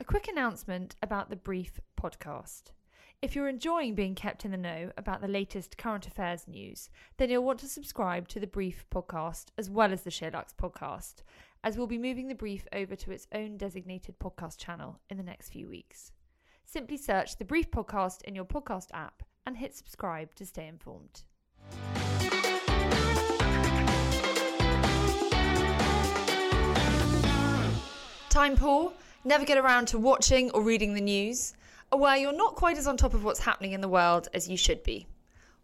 A quick announcement about the Brief podcast. If you're enjoying being kept in the know about the latest current affairs news, then you'll want to subscribe to the Brief podcast as well as the SheerLuxe podcast, as we'll be moving the Brief over to its own designated podcast channel in the next few weeks. Simply search the Brief podcast in your podcast app and hit subscribe to stay informed. Time poor? Never get around to watching or reading the news? or where you're not quite as on top of what's happening in the world as you should be?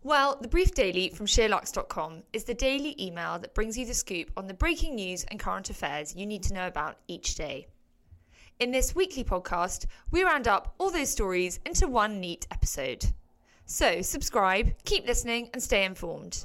Well, the Brief Daily from SheerLuxe.com is the daily email that brings you the scoop on the breaking news and current affairs you need to know about each day. In this weekly podcast, we round up all those stories into one neat episode. So, subscribe, keep listening, and stay informed.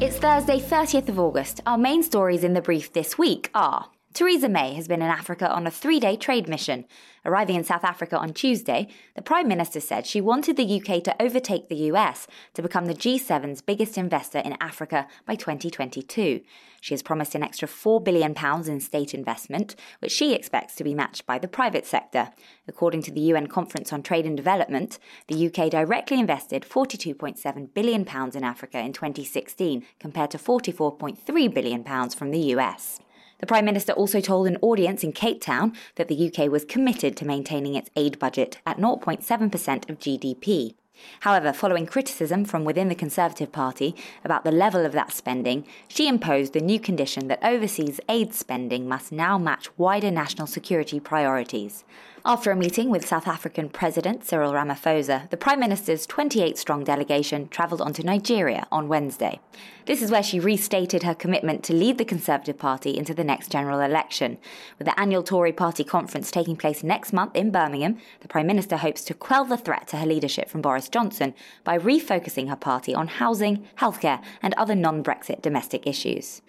It's Thursday, 30th of August. Our main stories in the brief this week are Theresa May has been in Africa on a three day trade mission. Arriving in South Africa on Tuesday, the Prime Minister said she wanted the UK to overtake the US to become the G7's biggest investor in Africa by 2022. She has promised an extra £4 billion in state investment, which she expects to be matched by the private sector. According to the UN Conference on Trade and Development, the UK directly invested £42.7 billion in Africa in 2016, compared to £44.3 billion from the US. The Prime Minister also told an audience in Cape Town that the UK was committed to maintaining its aid budget at 0.7% of GDP. However, following criticism from within the Conservative Party about the level of that spending, she imposed the new condition that overseas aid spending must now match wider national security priorities. After a meeting with South African President Cyril Ramaphosa, the Prime Minister's 28 strong delegation travelled on to Nigeria on Wednesday. This is where she restated her commitment to lead the Conservative Party into the next general election. With the annual Tory party conference taking place next month in Birmingham, the Prime Minister hopes to quell the threat to her leadership from Boris Johnson by refocusing her party on housing, healthcare, and other non Brexit domestic issues.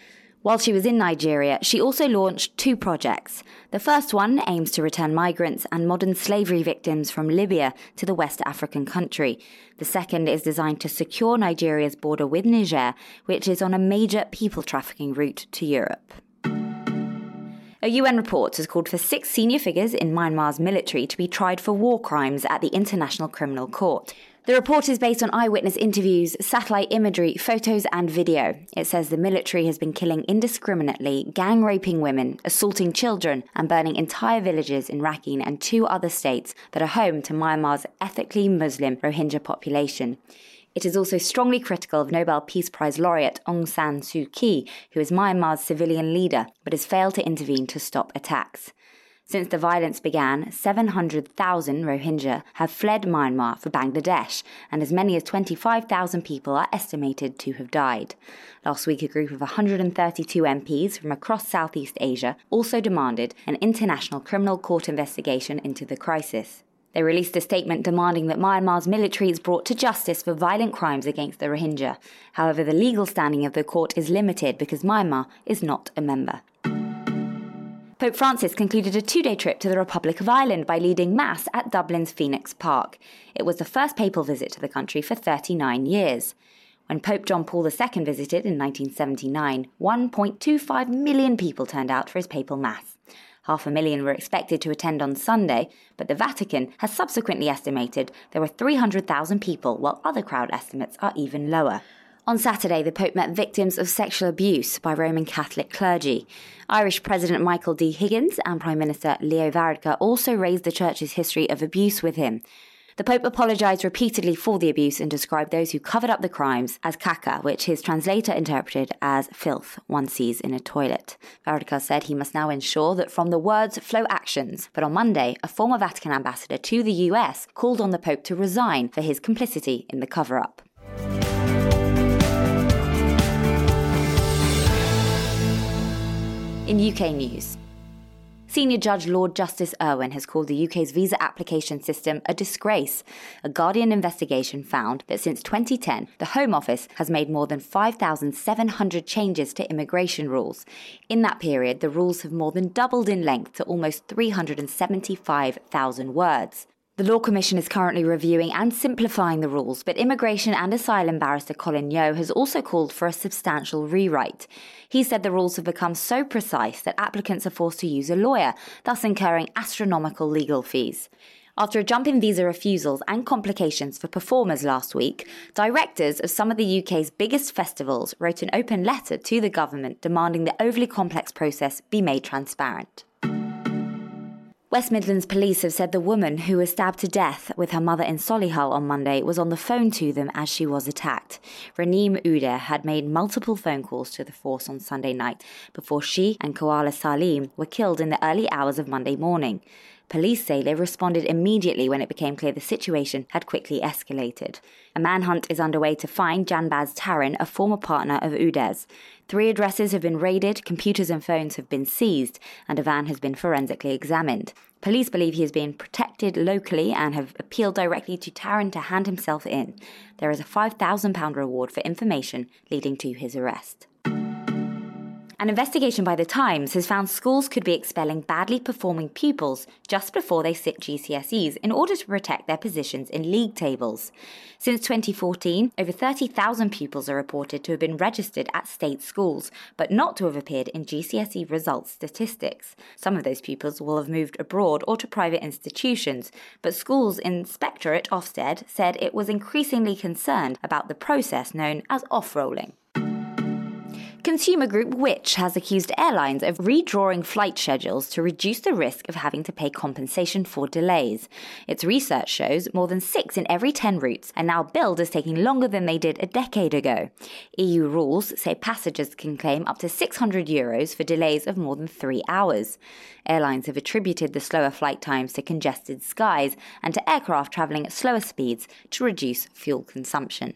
While she was in Nigeria, she also launched two projects. The first one aims to return migrants and modern slavery victims from Libya to the West African country. The second is designed to secure Nigeria's border with Niger, which is on a major people trafficking route to Europe. A UN report has called for six senior figures in Myanmar's military to be tried for war crimes at the International Criminal Court. The report is based on eyewitness interviews, satellite imagery, photos, and video. It says the military has been killing indiscriminately, gang raping women, assaulting children, and burning entire villages in Rakhine and two other states that are home to Myanmar's ethnically Muslim Rohingya population. It is also strongly critical of Nobel Peace Prize laureate Aung San Suu Kyi, who is Myanmar's civilian leader, but has failed to intervene to stop attacks. Since the violence began, 700,000 Rohingya have fled Myanmar for Bangladesh, and as many as 25,000 people are estimated to have died. Last week, a group of 132 MPs from across Southeast Asia also demanded an international criminal court investigation into the crisis. They released a statement demanding that Myanmar's military is brought to justice for violent crimes against the Rohingya. However, the legal standing of the court is limited because Myanmar is not a member. Pope Francis concluded a two day trip to the Republic of Ireland by leading Mass at Dublin's Phoenix Park. It was the first papal visit to the country for 39 years. When Pope John Paul II visited in 1979, 1.25 million people turned out for his papal Mass. Half a million were expected to attend on Sunday, but the Vatican has subsequently estimated there were 300,000 people, while other crowd estimates are even lower. On Saturday, the Pope met victims of sexual abuse by Roman Catholic clergy. Irish President Michael D. Higgins and Prime Minister Leo Varadkar also raised the Church's history of abuse with him. The Pope apologised repeatedly for the abuse and described those who covered up the crimes as caca, which his translator interpreted as filth one sees in a toilet. Varadkar said he must now ensure that from the words flow actions. But on Monday, a former Vatican ambassador to the US called on the Pope to resign for his complicity in the cover up. In UK news, Senior Judge Lord Justice Irwin has called the UK's visa application system a disgrace. A Guardian investigation found that since 2010, the Home Office has made more than 5,700 changes to immigration rules. In that period, the rules have more than doubled in length to almost 375,000 words. The Law Commission is currently reviewing and simplifying the rules, but immigration and asylum barrister Colin Yeo has also called for a substantial rewrite. He said the rules have become so precise that applicants are forced to use a lawyer, thus incurring astronomical legal fees. After a jump in visa refusals and complications for performers last week, directors of some of the UK's biggest festivals wrote an open letter to the government demanding the overly complex process be made transparent. West Midlands police have said the woman who was stabbed to death with her mother in Solihull on Monday was on the phone to them as she was attacked. Raneem Oudeh had made multiple phone calls to the force on Sunday night before she and Khaola Saleem were killed in the early hours of Monday morning. Police say they responded immediately when it became clear the situation had quickly escalated. A manhunt is underway to find Janbaz Tarin, a former partner of Oudeh's. Three addresses have been raided, computers and phones have been seized, and a van has been forensically examined. Police believe he is being protected locally and have appealed directly to Tarin to hand himself in. There is a £5,000 reward for information leading to his arrest. An investigation by The Times has found schools could be expelling badly performing pupils just before they sit GCSEs in order to protect their positions in league tables. Since 2014, over 30,000 pupils are reported to have been registered at state schools, but not to have appeared in GCSE results statistics. Some of those pupils will have moved abroad or to private institutions, but schools inspectorate Ofsted said it was increasingly concerned about the process known as off-rolling. Consumer group Which has accused airlines of redrawing flight schedules to reduce the risk of having to pay compensation for delays. Its research shows more than six in every 10 routes are now billed as taking longer than they did a decade ago. EU rules say passengers can claim up to 600 euros for delays of more than three hours. Airlines have attributed the slower flight times to congested skies and to aircraft travelling at slower speeds to reduce fuel consumption.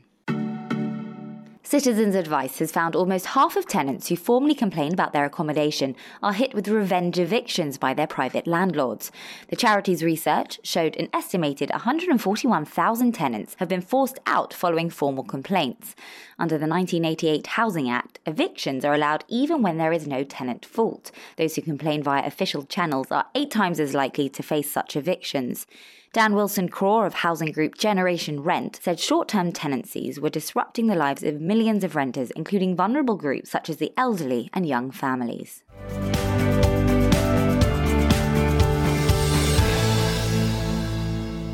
Citizens Advice has found almost half of tenants who formally complain about their accommodation are hit with revenge evictions by their private landlords. The charity's research showed an estimated 141,000 tenants have been forced out following formal complaints. Under the 1988 Housing Act, evictions are allowed even when there is no tenant fault. Those who complain via official channels are eight times as likely to face such evictions. Dan Wilson Craw of housing group Generation Rent said short term tenancies were disrupting the lives of millions of renters, including vulnerable groups such as the elderly and young families.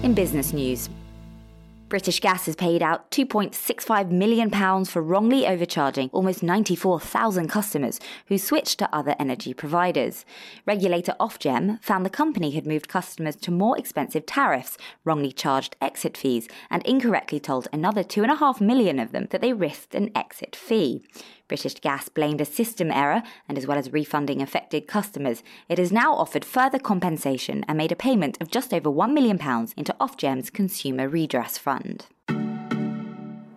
In business news, British Gas has paid out £2.65 million for wrongly overcharging almost 94,000 customers who switched to other energy providers. Regulator Ofgem found the company had moved customers to more expensive tariffs, wrongly charged exit fees, and incorrectly told another 2.5 million of them that they risked an exit fee. British Gas blamed a system error, and as well as refunding affected customers, it has now offered further compensation and made a payment of just over £1 million into Ofgem's Consumer Redress Fund.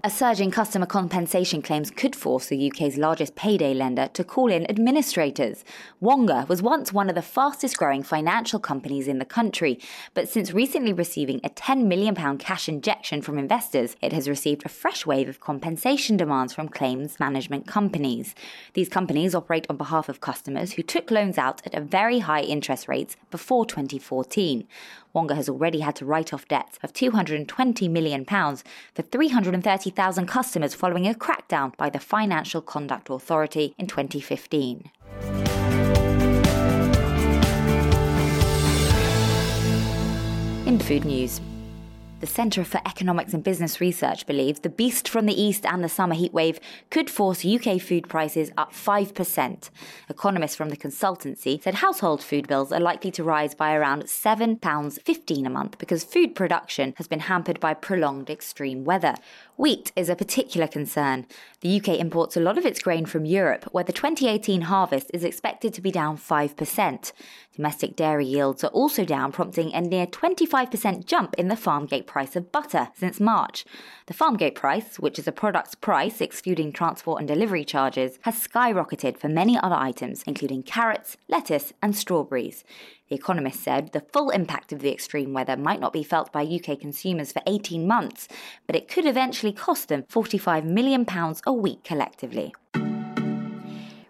A surge in customer compensation claims could force the UK's largest payday lender to call in administrators. Wonga was once one of the fastest growing financial companies in the country, but since recently receiving a £10 million cash injection from investors, it has received a fresh wave of compensation demands from claims management companies. These companies operate on behalf of customers who took loans out at very high interest rates before 2014. Wonga has already had to write off debts of £220 million for 330,000 customers following a crackdown by the Financial Conduct Authority in 2015. In food news, the Centre for Economics and Business Research believes the beast from the east and the summer heatwave could force UK food prices up 5%. Economists from the consultancy said household food bills are likely to rise by around £7.15 a month because food production has been hampered by prolonged extreme weather. Wheat is a particular concern. The UK imports a lot of its grain from Europe, where the 2018 harvest is expected to be down 5%. Domestic dairy yields are also down, prompting a near 25% jump in the farmgate price of butter since March. The farmgate price, which is a product's price excluding transport and delivery charges, has skyrocketed for many other items, including carrots, lettuce, and strawberries. The Economist said the full impact of the extreme weather might not be felt by UK consumers for 18 months, but it could eventually cost them £45 million a week collectively.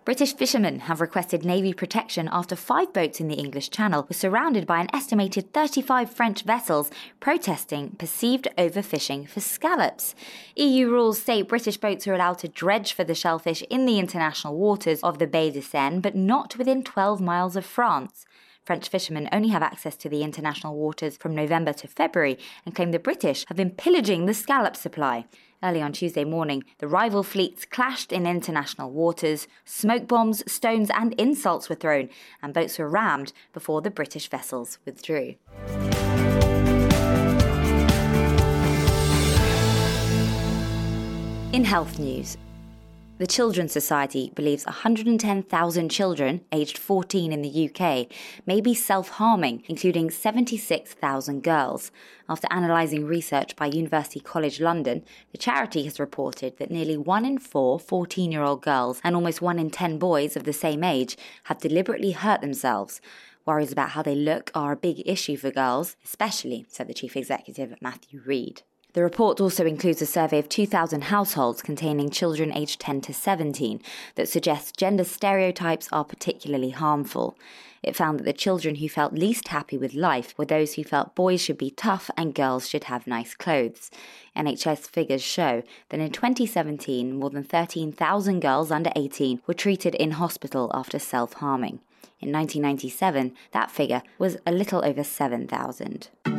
British fishermen have requested Navy protection after five boats in the English Channel were surrounded by an estimated 35 French vessels protesting perceived overfishing for scallops. EU rules say British boats are allowed to dredge for the shellfish in the international waters of the Baie de Seine, but not within 12 miles of France. French fishermen only have access to the international waters from November to February and claim the British have been pillaging the scallop supply. Early on Tuesday morning, the rival fleets clashed in international waters, smoke bombs, stones, and insults were thrown, and boats were rammed before the British vessels withdrew. In health news, the Children's Society believes 110,000 children aged 14 in the UK may be self harming, including 76,000 girls. After analysing research by University College London, the charity has reported that nearly 1 in 4 14 year old girls and almost 1 in 10 boys of the same age have deliberately hurt themselves. Worries about how they look are a big issue for girls, especially, said the chief executive Matthew Reed. The report also includes a survey of 2,000 households containing children aged 10 to 17 that suggests gender stereotypes are particularly harmful. It found that the children who felt least happy with life were those who felt boys should be tough and girls should have nice clothes. NHS figures show that in 2017, more than 13,000 girls under 18 were treated in hospital after self harming. In 1997, that figure was a little over 7,000.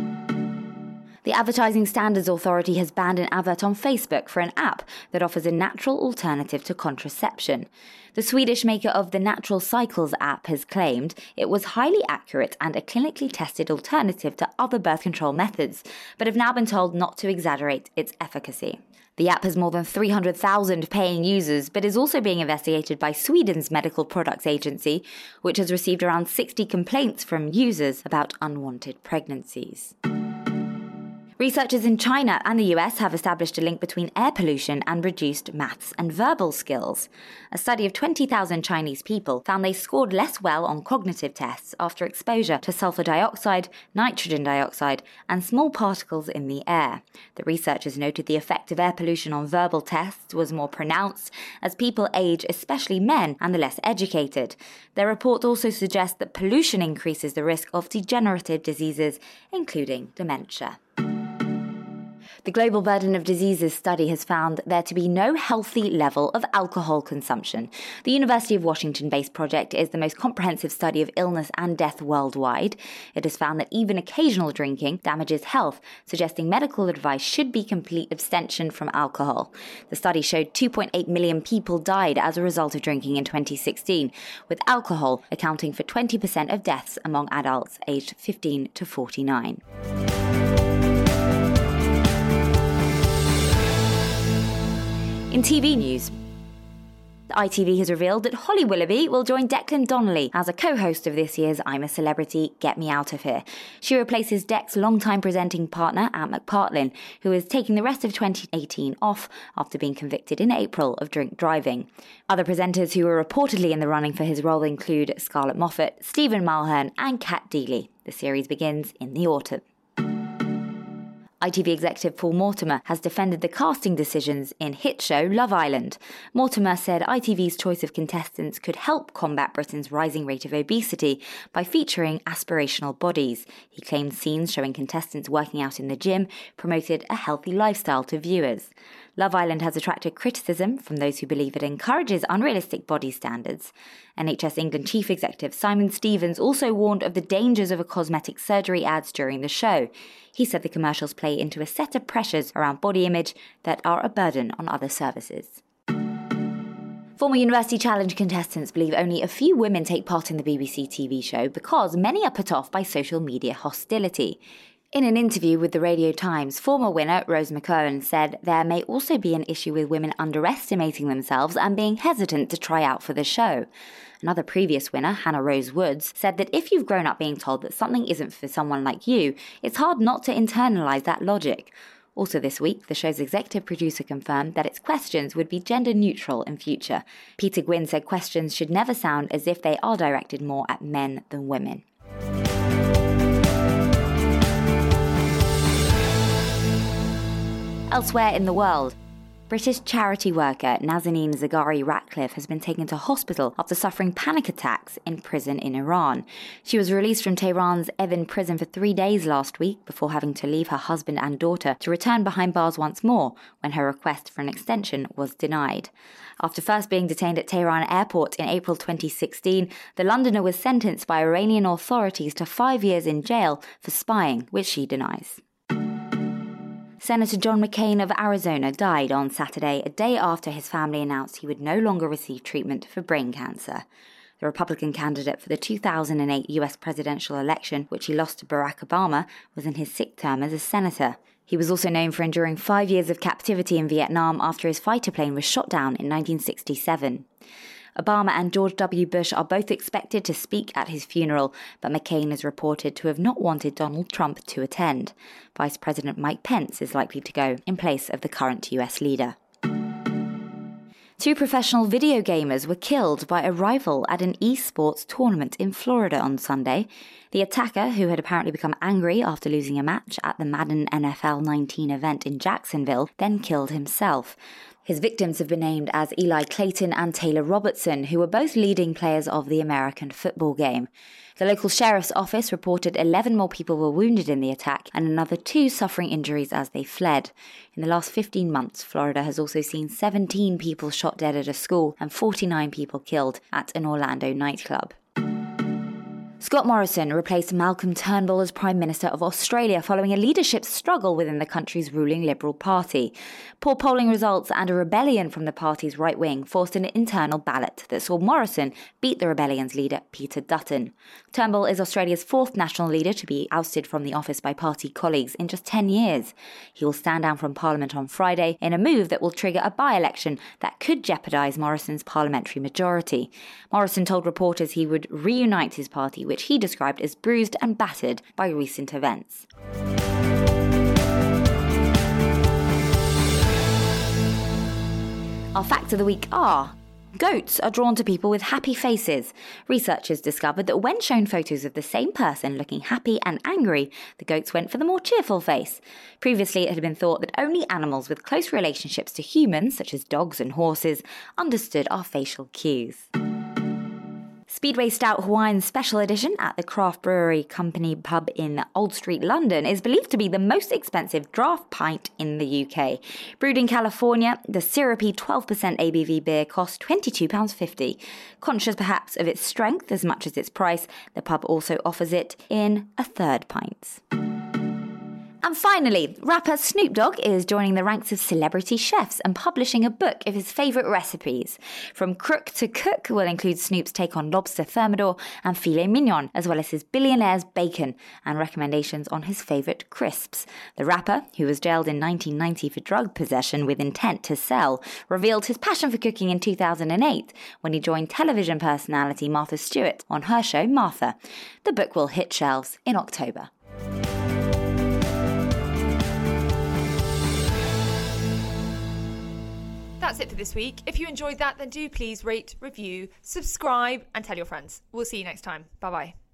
The Advertising Standards Authority has banned an advert on Facebook for an app that offers a natural alternative to contraception. The Swedish maker of the Natural Cycles app has claimed it was highly accurate and a clinically tested alternative to other birth control methods, but have now been told not to exaggerate its efficacy. The app has more than 300,000 paying users, but is also being investigated by Sweden's Medical Products Agency, which has received around 60 complaints from users about unwanted pregnancies. Researchers in China and the US have established a link between air pollution and reduced maths and verbal skills. A study of 20,000 Chinese people found they scored less well on cognitive tests after exposure to sulfur dioxide, nitrogen dioxide, and small particles in the air. The researchers noted the effect of air pollution on verbal tests was more pronounced as people age, especially men, and the less educated. Their report also suggests that pollution increases the risk of degenerative diseases, including dementia. The Global Burden of Diseases study has found there to be no healthy level of alcohol consumption. The University of Washington based project is the most comprehensive study of illness and death worldwide. It has found that even occasional drinking damages health, suggesting medical advice should be complete abstention from alcohol. The study showed 2.8 million people died as a result of drinking in 2016, with alcohol accounting for 20% of deaths among adults aged 15 to 49. In TV news, ITV has revealed that Holly Willoughby will join Declan Donnelly as a co host of this year's I'm a Celebrity, Get Me Out of Here. She replaces Dec's longtime presenting partner, Ant McPartlin, who is taking the rest of 2018 off after being convicted in April of drink driving. Other presenters who were reportedly in the running for his role include Scarlett Moffatt, Stephen Mulhern, and Cat Deeley. The series begins in the autumn. ITV executive Paul Mortimer has defended the casting decisions in hit show Love Island. Mortimer said ITV's choice of contestants could help combat Britain's rising rate of obesity by featuring aspirational bodies. He claimed scenes showing contestants working out in the gym promoted a healthy lifestyle to viewers. Love Island has attracted criticism from those who believe it encourages unrealistic body standards. NHS England Chief Executive Simon Stevens also warned of the dangers of a cosmetic surgery ads during the show. He said the commercials play into a set of pressures around body image that are a burden on other services. Former University Challenge contestants believe only a few women take part in the BBC TV show because many are put off by social media hostility. In an interview with the Radio Times, former winner Rose McKeown said there may also be an issue with women underestimating themselves and being hesitant to try out for the show. Another previous winner, Hannah Rose Woods, said that if you've grown up being told that something isn't for someone like you, it's hard not to internalize that logic. Also, this week, the show's executive producer confirmed that its questions would be gender neutral in future. Peter Gwynn said questions should never sound as if they are directed more at men than women. Elsewhere in the world, British charity worker Nazanin Zaghari Ratcliffe has been taken to hospital after suffering panic attacks in prison in Iran. She was released from Tehran's Evin prison for three days last week before having to leave her husband and daughter to return behind bars once more when her request for an extension was denied. After first being detained at Tehran airport in April 2016, the Londoner was sentenced by Iranian authorities to five years in jail for spying, which she denies. Senator John McCain of Arizona died on Saturday, a day after his family announced he would no longer receive treatment for brain cancer. The Republican candidate for the 2008 US presidential election, which he lost to Barack Obama, was in his sixth term as a senator. He was also known for enduring five years of captivity in Vietnam after his fighter plane was shot down in 1967. Obama and George W. Bush are both expected to speak at his funeral, but McCain is reported to have not wanted Donald Trump to attend. Vice President Mike Pence is likely to go in place of the current US leader. Two professional video gamers were killed by a rival at an esports tournament in Florida on Sunday. The attacker, who had apparently become angry after losing a match at the Madden NFL 19 event in Jacksonville, then killed himself. His victims have been named as Eli Clayton and Taylor Robertson, who were both leading players of the American football game. The local sheriff's office reported 11 more people were wounded in the attack and another two suffering injuries as they fled. In the last 15 months, Florida has also seen 17 people shot dead at a school and 49 people killed at an Orlando nightclub. Scott Morrison replaced Malcolm Turnbull as Prime Minister of Australia following a leadership struggle within the country's ruling Liberal Party. Poor polling results and a rebellion from the party's right wing forced an internal ballot that saw Morrison beat the rebellion's leader, Peter Dutton. Turnbull is Australia's fourth national leader to be ousted from the office by party colleagues in just 10 years. He will stand down from Parliament on Friday in a move that will trigger a by election that could jeopardise Morrison's parliamentary majority. Morrison told reporters he would reunite his party, which he described as bruised and battered by recent events. Our facts of the week are Goats are drawn to people with happy faces. Researchers discovered that when shown photos of the same person looking happy and angry, the goats went for the more cheerful face. Previously, it had been thought that only animals with close relationships to humans, such as dogs and horses, understood our facial cues. Speedway Stout Hawaiian Special Edition at the Craft Brewery Company pub in Old Street, London, is believed to be the most expensive draft pint in the UK. Brewed in California, the syrupy 12% ABV beer costs £22.50. Conscious perhaps of its strength as much as its price, the pub also offers it in a third pint. And finally, rapper Snoop Dogg is joining the ranks of celebrity chefs and publishing a book of his favourite recipes. From Crook to Cook will include Snoop's take on lobster thermidor and filet mignon, as well as his billionaire's bacon and recommendations on his favourite crisps. The rapper, who was jailed in 1990 for drug possession with intent to sell, revealed his passion for cooking in 2008 when he joined television personality Martha Stewart on her show Martha. The book will hit shelves in October. That's it for this week. If you enjoyed that, then do please rate, review, subscribe, and tell your friends. We'll see you next time. Bye bye.